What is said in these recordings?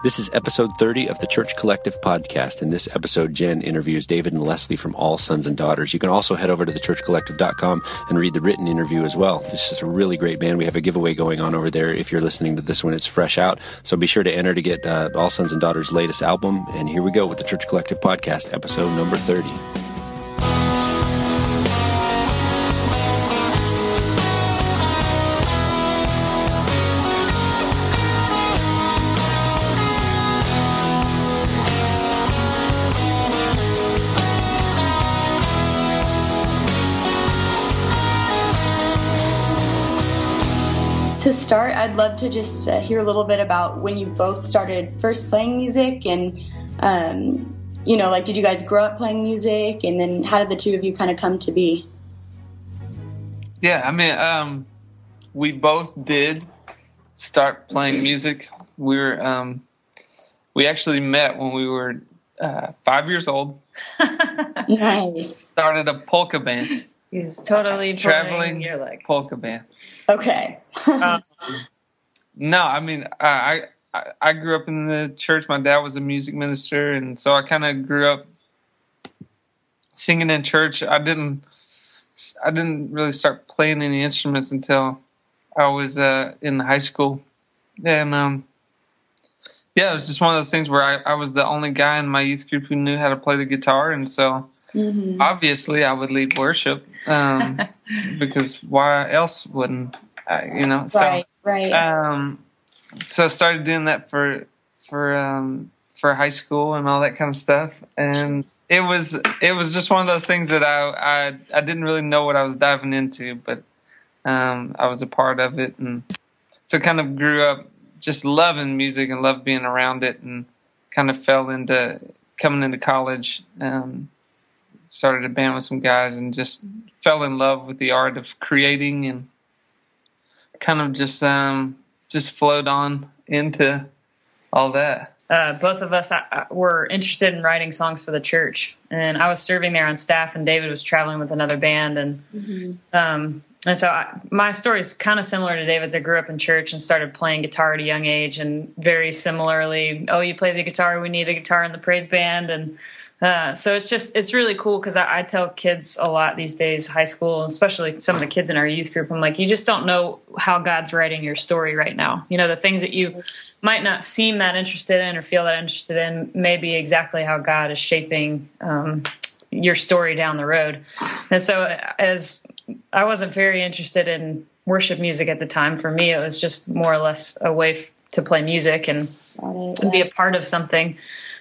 This is episode 30 of the Church Collective podcast. In this episode, Jen interviews David and Leslie from All Sons and Daughters. You can also head over to thechurchcollective.com and read the written interview as well. This is a really great band. We have a giveaway going on over there if you're listening to this when it's fresh out. So be sure to enter to get uh, All Sons and Daughters' latest album. And here we go with the Church Collective podcast, episode number 30. To start, I'd love to just uh, hear a little bit about when you both started first playing music and, um, you know, like, did you guys grow up playing music? And then how did the two of you kind of come to be? Yeah, I mean, um, we both did start playing music. We were, um, we actually met when we were uh, five years old. nice. Started a polka band. He's totally traveling your like polka band. Okay. um, no, I mean I, I I grew up in the church. My dad was a music minister, and so I kind of grew up singing in church. I didn't I didn't really start playing any instruments until I was uh, in high school, and um, yeah, it was just one of those things where I, I was the only guy in my youth group who knew how to play the guitar, and so. Mm-hmm. Obviously, I would lead worship um, because why else wouldn't I? You know, so, right, right. Um, so I started doing that for for um, for high school and all that kind of stuff, and it was it was just one of those things that I I, I didn't really know what I was diving into, but um, I was a part of it, and so kind of grew up just loving music and loved being around it, and kind of fell into coming into college. Um, started a band with some guys and just fell in love with the art of creating and kind of just um, just flowed on into all that. Uh, both of us uh, were interested in writing songs for the church, and I was serving there on staff, and David was traveling with another band, and mm-hmm. um, and so I, my story is kind of similar to David's. I grew up in church and started playing guitar at a young age, and very similarly, oh, you play the guitar, we need a guitar in the praise band, and uh, so it's just it's really cool because I, I, tell kids a lot these days, high school, especially some of the kids in our youth group. I'm like, you just don't know how God's writing your story right now. You know, the things that you might not seem that interested in or feel that interested in may be exactly how God is shaping um, your story down the road. And so, as I wasn't very interested in worship music at the time, for me, it was just more or less a way f- to play music and, and be a part of something.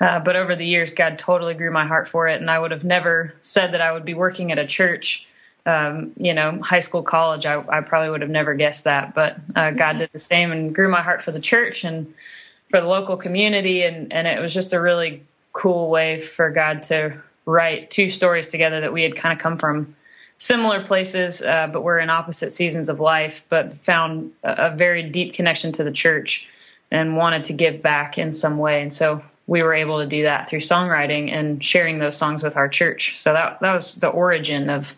Uh, but over the years, God totally grew my heart for it, and I would have never said that I would be working at a church. Um, you know, high school, college, I, I, probably would have never guessed that. But uh, God did the same and grew my heart for the church and for the local community, and and it was just a really cool way for God to write two stories together that we had kind of come from similar places, uh, but we're in opposite seasons of life, but found a, a very deep connection to the church and wanted to give back in some way. And so we were able to do that through songwriting and sharing those songs with our church. So that that was the origin of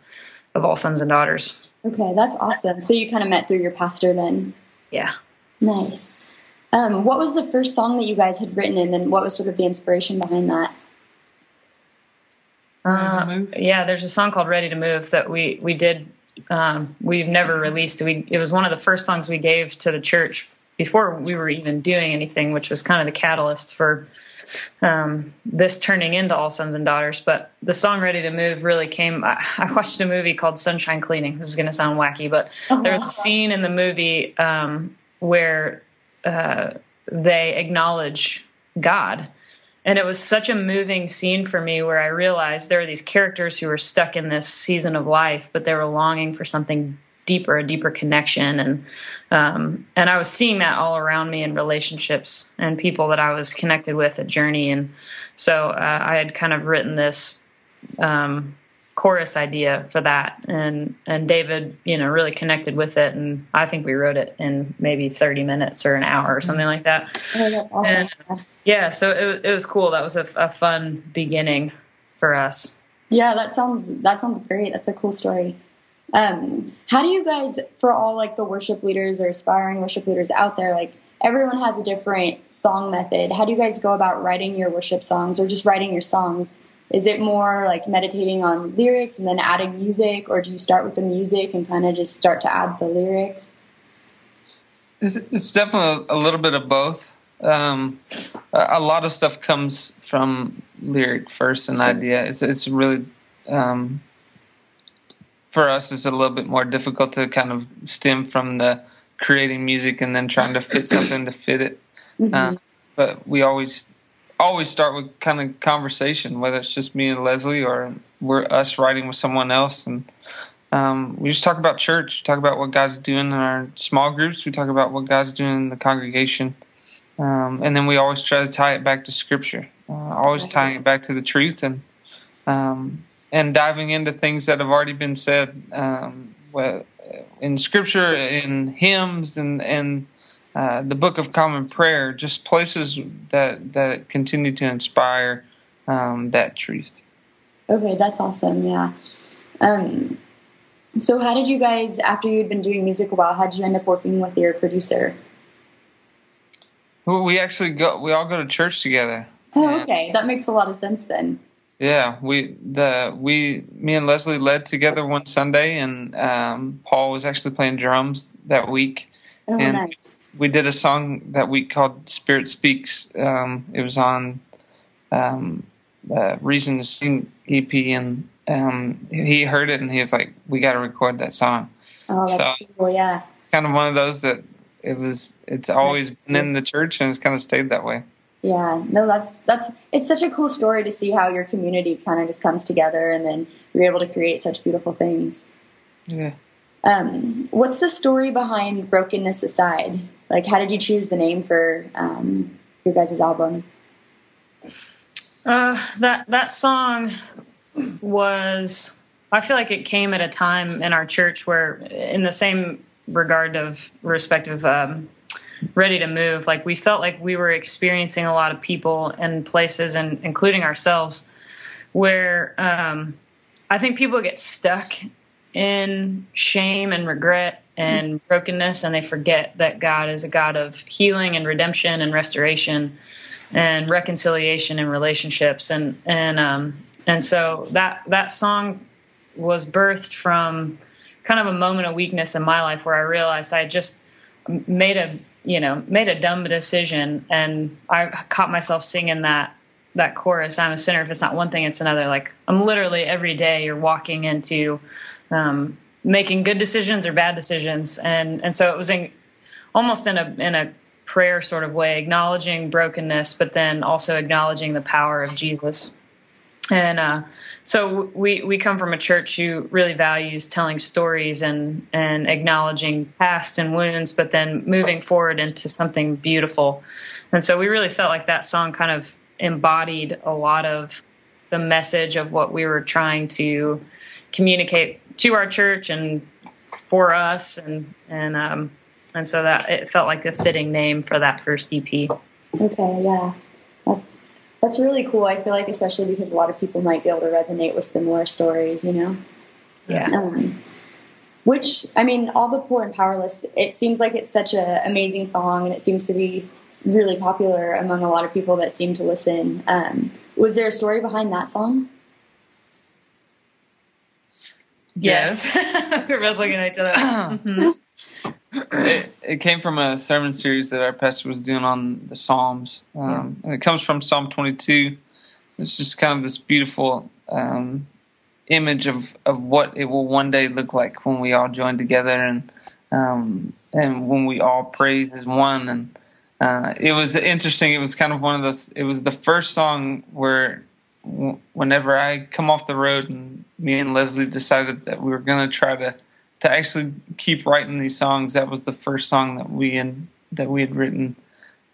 of All Sons and Daughters. Okay, that's awesome. So you kind of met through your pastor then. Yeah. Nice. Um, what was the first song that you guys had written, and then what was sort of the inspiration behind that? Uh, yeah, there's a song called "Ready to Move" that we we did. Um, we've never released. We it was one of the first songs we gave to the church before we were even doing anything, which was kind of the catalyst for um, this turning into All Sons and Daughters. But the song Ready to Move really came. I, I watched a movie called Sunshine Cleaning. This is going to sound wacky, but oh, there was a scene in the movie um, where uh, they acknowledge God. And it was such a moving scene for me where I realized there are these characters who are stuck in this season of life, but they were longing for something deeper, a deeper connection, and um, and I was seeing that all around me in relationships and people that I was connected with at Journey, and so uh, I had kind of written this um, chorus idea for that, and and David, you know, really connected with it, and I think we wrote it in maybe thirty minutes or an hour or something like that. Oh, that's awesome. And, yeah, so it, it was cool. That was a, a fun beginning for us. Yeah, that sounds that sounds great. That's a cool story. Um, how do you guys, for all like the worship leaders or aspiring worship leaders out there, like everyone has a different song method. How do you guys go about writing your worship songs or just writing your songs? Is it more like meditating on lyrics and then adding music, or do you start with the music and kind of just start to add the lyrics? It's definitely a little bit of both. Um, a lot of stuff comes from lyric first and idea. It's it's really um, for us. It's a little bit more difficult to kind of stem from the creating music and then trying to fit something to fit it. Mm-hmm. Uh, but we always always start with kind of conversation, whether it's just me and Leslie or we're us writing with someone else, and um, we just talk about church, talk about what God's doing in our small groups. We talk about what God's doing in the congregation, um, and then we always try to tie it back to Scripture, uh, always tying it back to the truth, and um, and diving into things that have already been said um, in Scripture, in hymns, and and uh, the Book of Common Prayer, just places that that continue to inspire um, that truth. Okay, that's awesome. Yeah. Um, so, how did you guys, after you'd been doing music a while, how did you end up working with your producer? Well, we actually go. We all go to church together. Oh, okay, that makes a lot of sense then. Yeah, we the we me and Leslie led together one Sunday, and um, Paul was actually playing drums that week. Oh, and nice. We did a song that week called "Spirit Speaks." Um, it was on um, uh, Reason to Sing EP, and um, he heard it and he was like, "We got to record that song." Oh, that's so, cool. Yeah. Kind of one of those that it was. It's always been in the church and it's kind of stayed that way. Yeah, no, that's that's it's such a cool story to see how your community kind of just comes together and then you're able to create such beautiful things. Yeah. Um, what's the story behind Brokenness Aside? Like, how did you choose the name for um, your guys' album? Uh, that that song was. I feel like it came at a time in our church where, in the same regard of respective um, ready to move. Like we felt like we were experiencing a lot of people and places, and including ourselves, where um, I think people get stuck in shame and regret and brokenness, and they forget that God is a God of healing and redemption and restoration and reconciliation in relationships, and and um, and so that that song was birthed from kind of a moment of weakness in my life where I realized I just made a you know made a dumb decision and i caught myself singing that that chorus i'm a sinner if it's not one thing it's another. Like i'm literally every day you're walking into um, making good decisions or bad decisions and and so it was in almost in a in a prayer sort of way acknowledging brokenness but then also acknowledging the power of jesus and uh, so we we come from a church who really values telling stories and and acknowledging past and wounds, but then moving forward into something beautiful. And so we really felt like that song kind of embodied a lot of the message of what we were trying to communicate to our church and for us, and and um, and so that it felt like a fitting name for that first EP. Okay, yeah, that's that's really cool. I feel like, especially because a lot of people might be able to resonate with similar stories, you know? Yeah. Um, which, I mean, All the Poor and Powerless, it seems like it's such an amazing song and it seems to be really popular among a lot of people that seem to listen. Um, was there a story behind that song? Yes. yes. We're both looking at each other. mm-hmm it, it, came from a sermon series that our pastor was doing on the Psalms, um, yeah. and it comes from Psalm 22. It's just kind of this beautiful um, image of, of what it will one day look like when we all join together and um, and when we all praise as one. And uh, it was interesting. It was kind of one of those. It was the first song where w- whenever I come off the road and me and Leslie decided that we were going to try to to actually keep writing these songs. That was the first song that we had that we had written.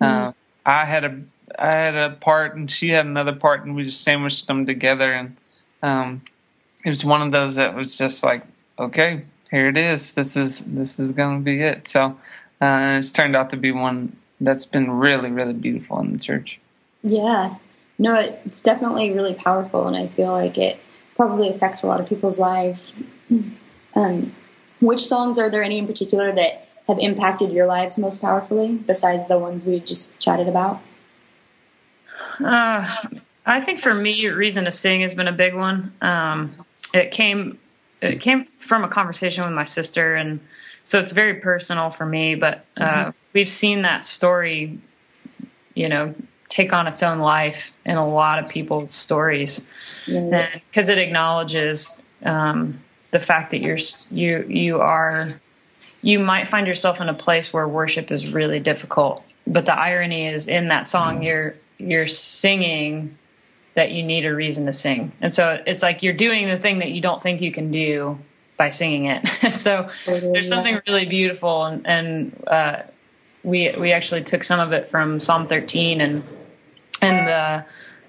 Mm-hmm. Uh, I had a I had a part and she had another part, and we just sandwiched them together. And um, it was one of those that was just like, okay, here it is. This is this is going to be it. So uh, it's turned out to be one that's been really really beautiful in the church. Yeah, no, it's definitely really powerful, and I feel like it probably affects a lot of people's lives. Um, which songs are there any in particular that have impacted your lives most powerfully, besides the ones we just chatted about? Uh, I think for me, reason to sing has been a big one. Um, it came it came from a conversation with my sister, and so it's very personal for me. But uh, mm-hmm. we've seen that story, you know, take on its own life in a lot of people's stories, because it acknowledges um, the fact that you're you you are you might find yourself in a place where worship is really difficult. But the irony is in that song, you're you're singing that you need a reason to sing. And so it's like you're doing the thing that you don't think you can do by singing it. so there's something really beautiful and, and uh, we we actually took some of it from Psalm 13 and and the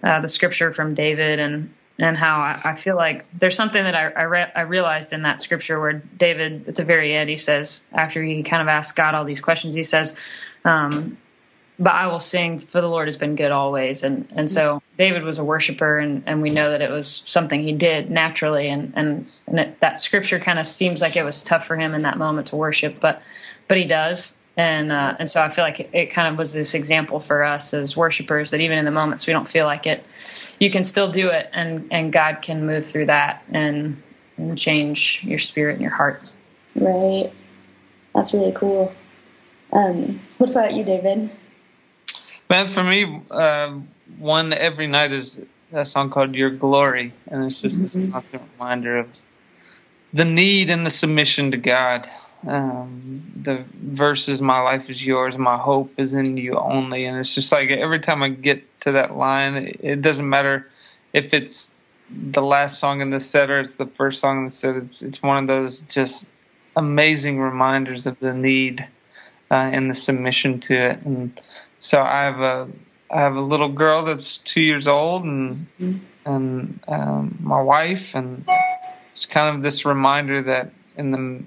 uh, the scripture from David and and how I, I feel like there's something that I I, re- I, realized in that scripture where David at the very end he says after he kind of asks God all these questions he says um, but I will sing for the Lord has been good always. And, and so David was a worshiper and, and we know that it was something he did naturally. And, and, and it, that scripture kind of seems like it was tough for him in that moment to worship, but, but he does. And, uh, and so I feel like it, it kind of was this example for us as worshipers that even in the moments we don't feel like it, you can still do it and, and God can move through that and, and change your spirit and your heart. Right. That's really cool. Um, what about you, David? Man, for me, uh, one every night is a song called "Your Glory," and it's just mm-hmm. this constant reminder of the need and the submission to God. Um, the verses, "My life is yours, my hope is in you only," and it's just like every time I get to that line, it, it doesn't matter if it's the last song in the set or it's the first song in the set. It's it's one of those just amazing reminders of the need uh, and the submission to it, and so I have a I have a little girl that's two years old, and mm-hmm. and um, my wife, and it's kind of this reminder that in the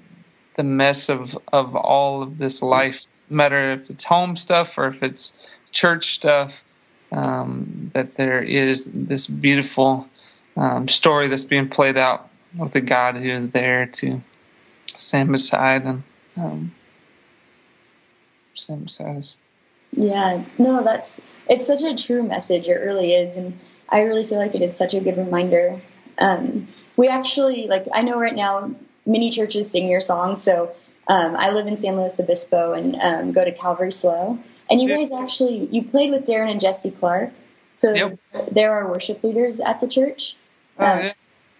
the mess of of all of this life, matter if it's home stuff or if it's church stuff, um, that there is this beautiful um, story that's being played out with a God who is there to stand beside and um, stand beside us. Yeah, no, that's it's such a true message. It really is, and I really feel like it is such a good reminder. Um, we actually like I know right now many churches sing your song, so um, I live in San Luis Obispo and um, go to Calvary SLO, and you guys actually you played with Darren and Jesse Clark, so yep. there are worship leaders at the church. Oh, um, yeah.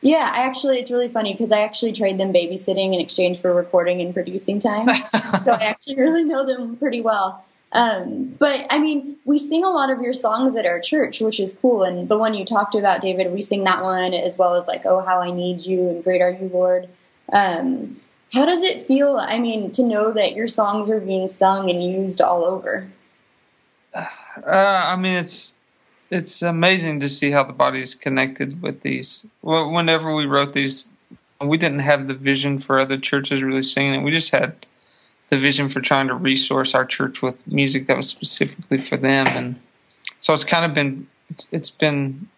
Yeah, I actually, it's really funny because I actually trade them babysitting in exchange for recording and producing time. so I actually really know them pretty well. Um, but I mean, we sing a lot of your songs at our church, which is cool. And the one you talked about, David, we sing that one as well as like, "Oh, how I need you" and "Great Are You, Lord." Um, how does it feel? I mean, to know that your songs are being sung and used all over. Uh, I mean, it's it's amazing to see how the body is connected with these. Whenever we wrote these, we didn't have the vision for other churches really singing it. We just had the vision for trying to resource our church with music that was specifically for them, and so it's kind of been it's, it's been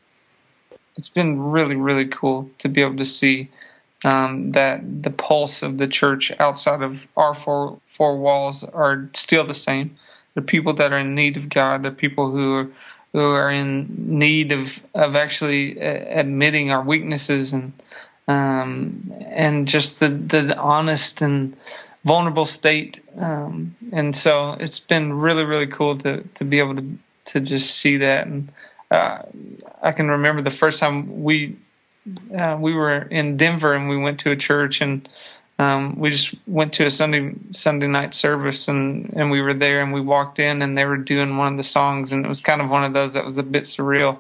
it's been really really cool to be able to see um, that the pulse of the church outside of our four four walls are still the same. The people that are in need of God, the people who are who are in need of of actually uh, admitting our weaknesses and um, and just the the honest and vulnerable state. Um, and so it's been really, really cool to, to be able to, to just see that. And uh, I can remember the first time we, uh, we were in Denver and we went to a church and um, we just went to a Sunday Sunday night service and, and we were there and we walked in and they were doing one of the songs and it was kind of one of those that was a bit surreal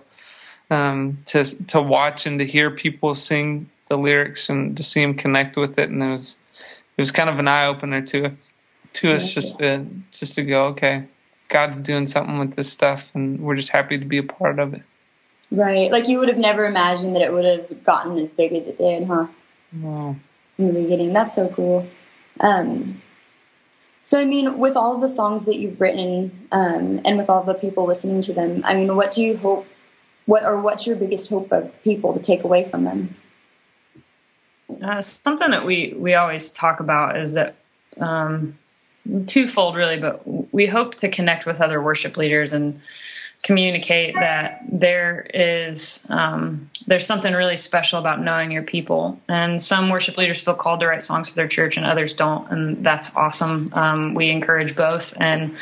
um, to to watch and to hear people sing the lyrics and to see them connect with it and it was it was kind of an eye opener to to us just to just to go okay god's doing something with this stuff and we're just happy to be a part of it right. Like you would have never imagined that it would have gotten as big as it did huh? No in the beginning. That's so cool. Um, so i mean with all the songs that you've written um, and with all the people listening to them i mean what do you hope what or what's your biggest hope of people to take away from them? Uh, something that we we always talk about is that um, twofold really, but we hope to connect with other worship leaders and communicate that there is um, there's something really special about knowing your people. And some worship leaders feel called to write songs for their church and others don't and that's awesome. Um, we encourage both. And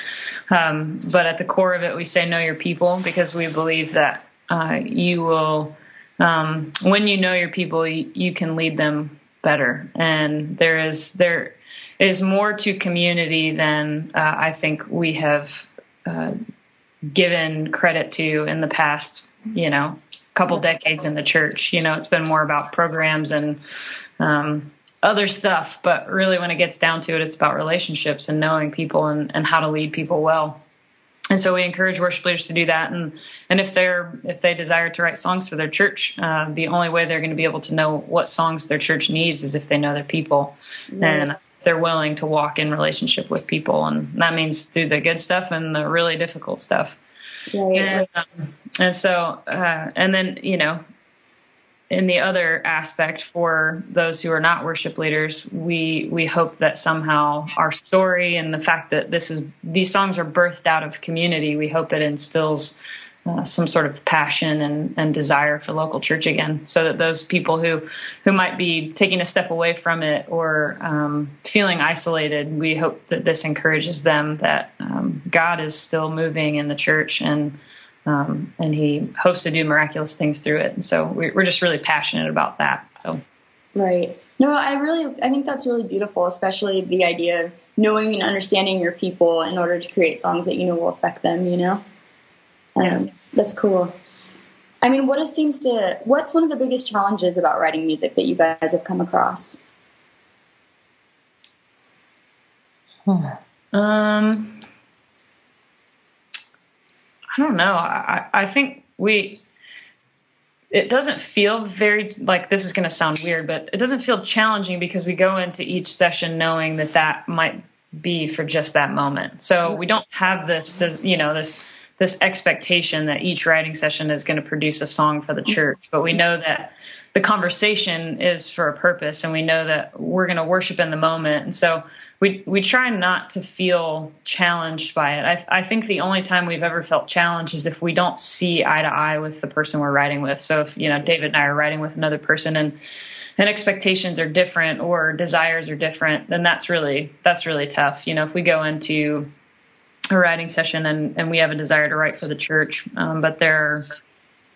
um, but at the core of it we say know your people because we believe that uh, you will um, when you know your people you, you can lead them better. And there is there is more to community than uh, i think we have uh, given credit to in the past, you know, couple decades in the church. You know, it's been more about programs and um, other stuff, but really when it gets down to it, it's about relationships and knowing people and, and how to lead people well. And so we encourage worship leaders to do that, and and if they're if they desire to write songs for their church, uh, the only way they're going to be able to know what songs their church needs is if they know their people. And they're willing to walk in relationship with people, and that means through the good stuff and the really difficult stuff. And, um, and so, uh, and then you know, in the other aspect for those who are not worship leaders, we we hope that somehow our story and the fact that this is these songs are birthed out of community, we hope it instills uh, some sort of passion and, and desire for local church again, so that those people who who might be taking a step away from it or um, feeling isolated, we hope that this encourages them that um, God is still moving in the church and um, and He hopes to do miraculous things through it. And so we're, we're just really passionate about that. So. Right. No, I really, I think that's really beautiful, especially the idea of knowing and understanding your people in order to create songs that you know will affect them. You know. Um, That's cool. I mean, what seems to what's one of the biggest challenges about writing music that you guys have come across? Um, I don't know. I, I think we. It doesn't feel very like this is going to sound weird, but it doesn't feel challenging because we go into each session knowing that that might be for just that moment. So we don't have this, you know, this this expectation that each writing session is going to produce a song for the church, but we know that the conversation is for a purpose, and we know that we're going to worship in the moment, and so we we try not to feel challenged by it. I, I think the only time we've ever felt challenged is if we don't see eye to eye with the person we're writing with. So if you know David and I are writing with another person and and expectations are different or desires are different, then that's really that's really tough. You know, if we go into a writing session and, and we have a desire to write for the church, um, but there are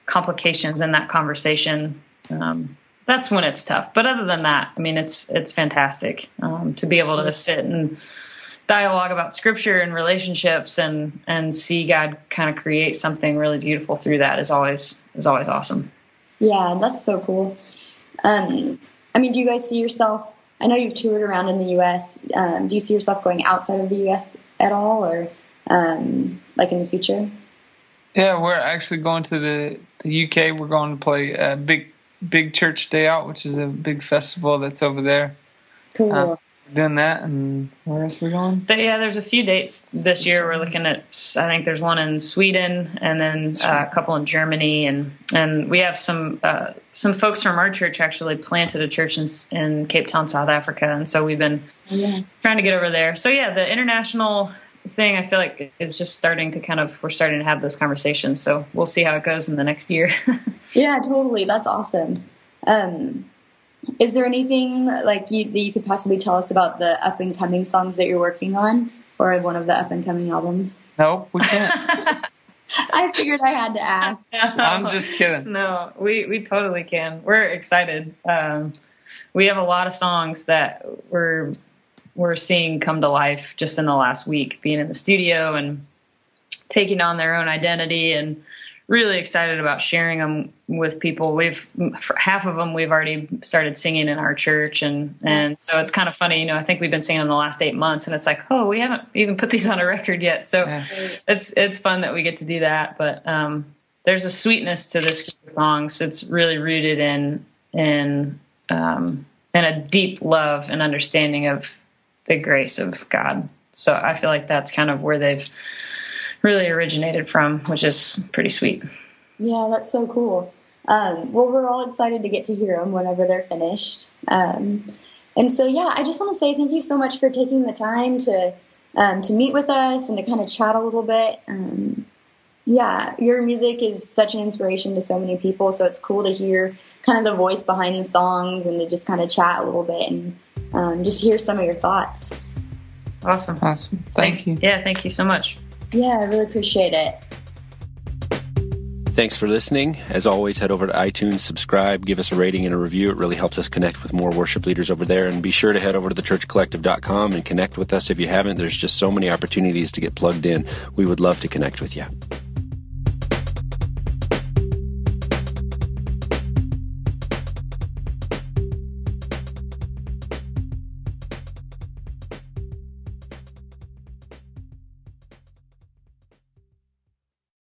complications in that conversation. Um, that's when it's tough. But other than that, I mean, it's it's fantastic um, to be able to sit and dialogue about scripture and relationships and and see God kind of create something really beautiful through that is always is always awesome. Yeah, that's so cool. Um, I mean, do you guys see yourself? I know you've toured around in the U.S. Um, do you see yourself going outside of the U.S. at all, or um, like in the future? Yeah, we're actually going to the, the UK. We're going to play a big big church day out, which is a big festival that's over there. Cool. Uh, doing that, and where else are we going? But yeah, there's a few dates this year. We're looking at. I think there's one in Sweden, and then uh, a couple in Germany, and and we have some uh, some folks from our church actually planted a church in, in Cape Town, South Africa, and so we've been yeah. trying to get over there. So yeah, the international thing I feel like is just starting to kind of we're starting to have those conversations. So we'll see how it goes in the next year. yeah, totally. That's awesome. Um, is there anything like you, that you could possibly tell us about the up and coming songs that you're working on, or one of the up and coming albums? No, we can't. I figured I had to ask. No, I'm just kidding. No, we we totally can. We're excited. Um, we have a lot of songs that we're we're seeing come to life just in the last week, being in the studio and taking on their own identity and really excited about sharing them with people. We've half of them we've already started singing in our church, and and so it's kind of funny. You know, I think we've been singing them the last eight months, and it's like, oh, we haven't even put these on a record yet. So yeah. it's it's fun that we get to do that. But um, there's a sweetness to this songs. It's really rooted in in um, in a deep love and understanding of the grace of God. So I feel like that's kind of where they've really originated from, which is pretty sweet. Yeah, that's so cool. Um, well, we're all excited to get to hear them whenever they're finished. Um, and so, yeah, I just want to say thank you so much for taking the time to um, to meet with us and to kind of chat a little bit. Um, yeah, your music is such an inspiration to so many people. So it's cool to hear kind of the voice behind the songs and to just kind of chat a little bit and um, just hear some of your thoughts. Awesome. Awesome. Thank you. Yeah, thank you so much. Yeah, I really appreciate it. Thanks for listening. As always, head over to iTunes, subscribe, give us a rating and a review. It really helps us connect with more worship leaders over there. And be sure to head over to thechurchcollective.com and connect with us if you haven't. There's just so many opportunities to get plugged in. We would love to connect with you.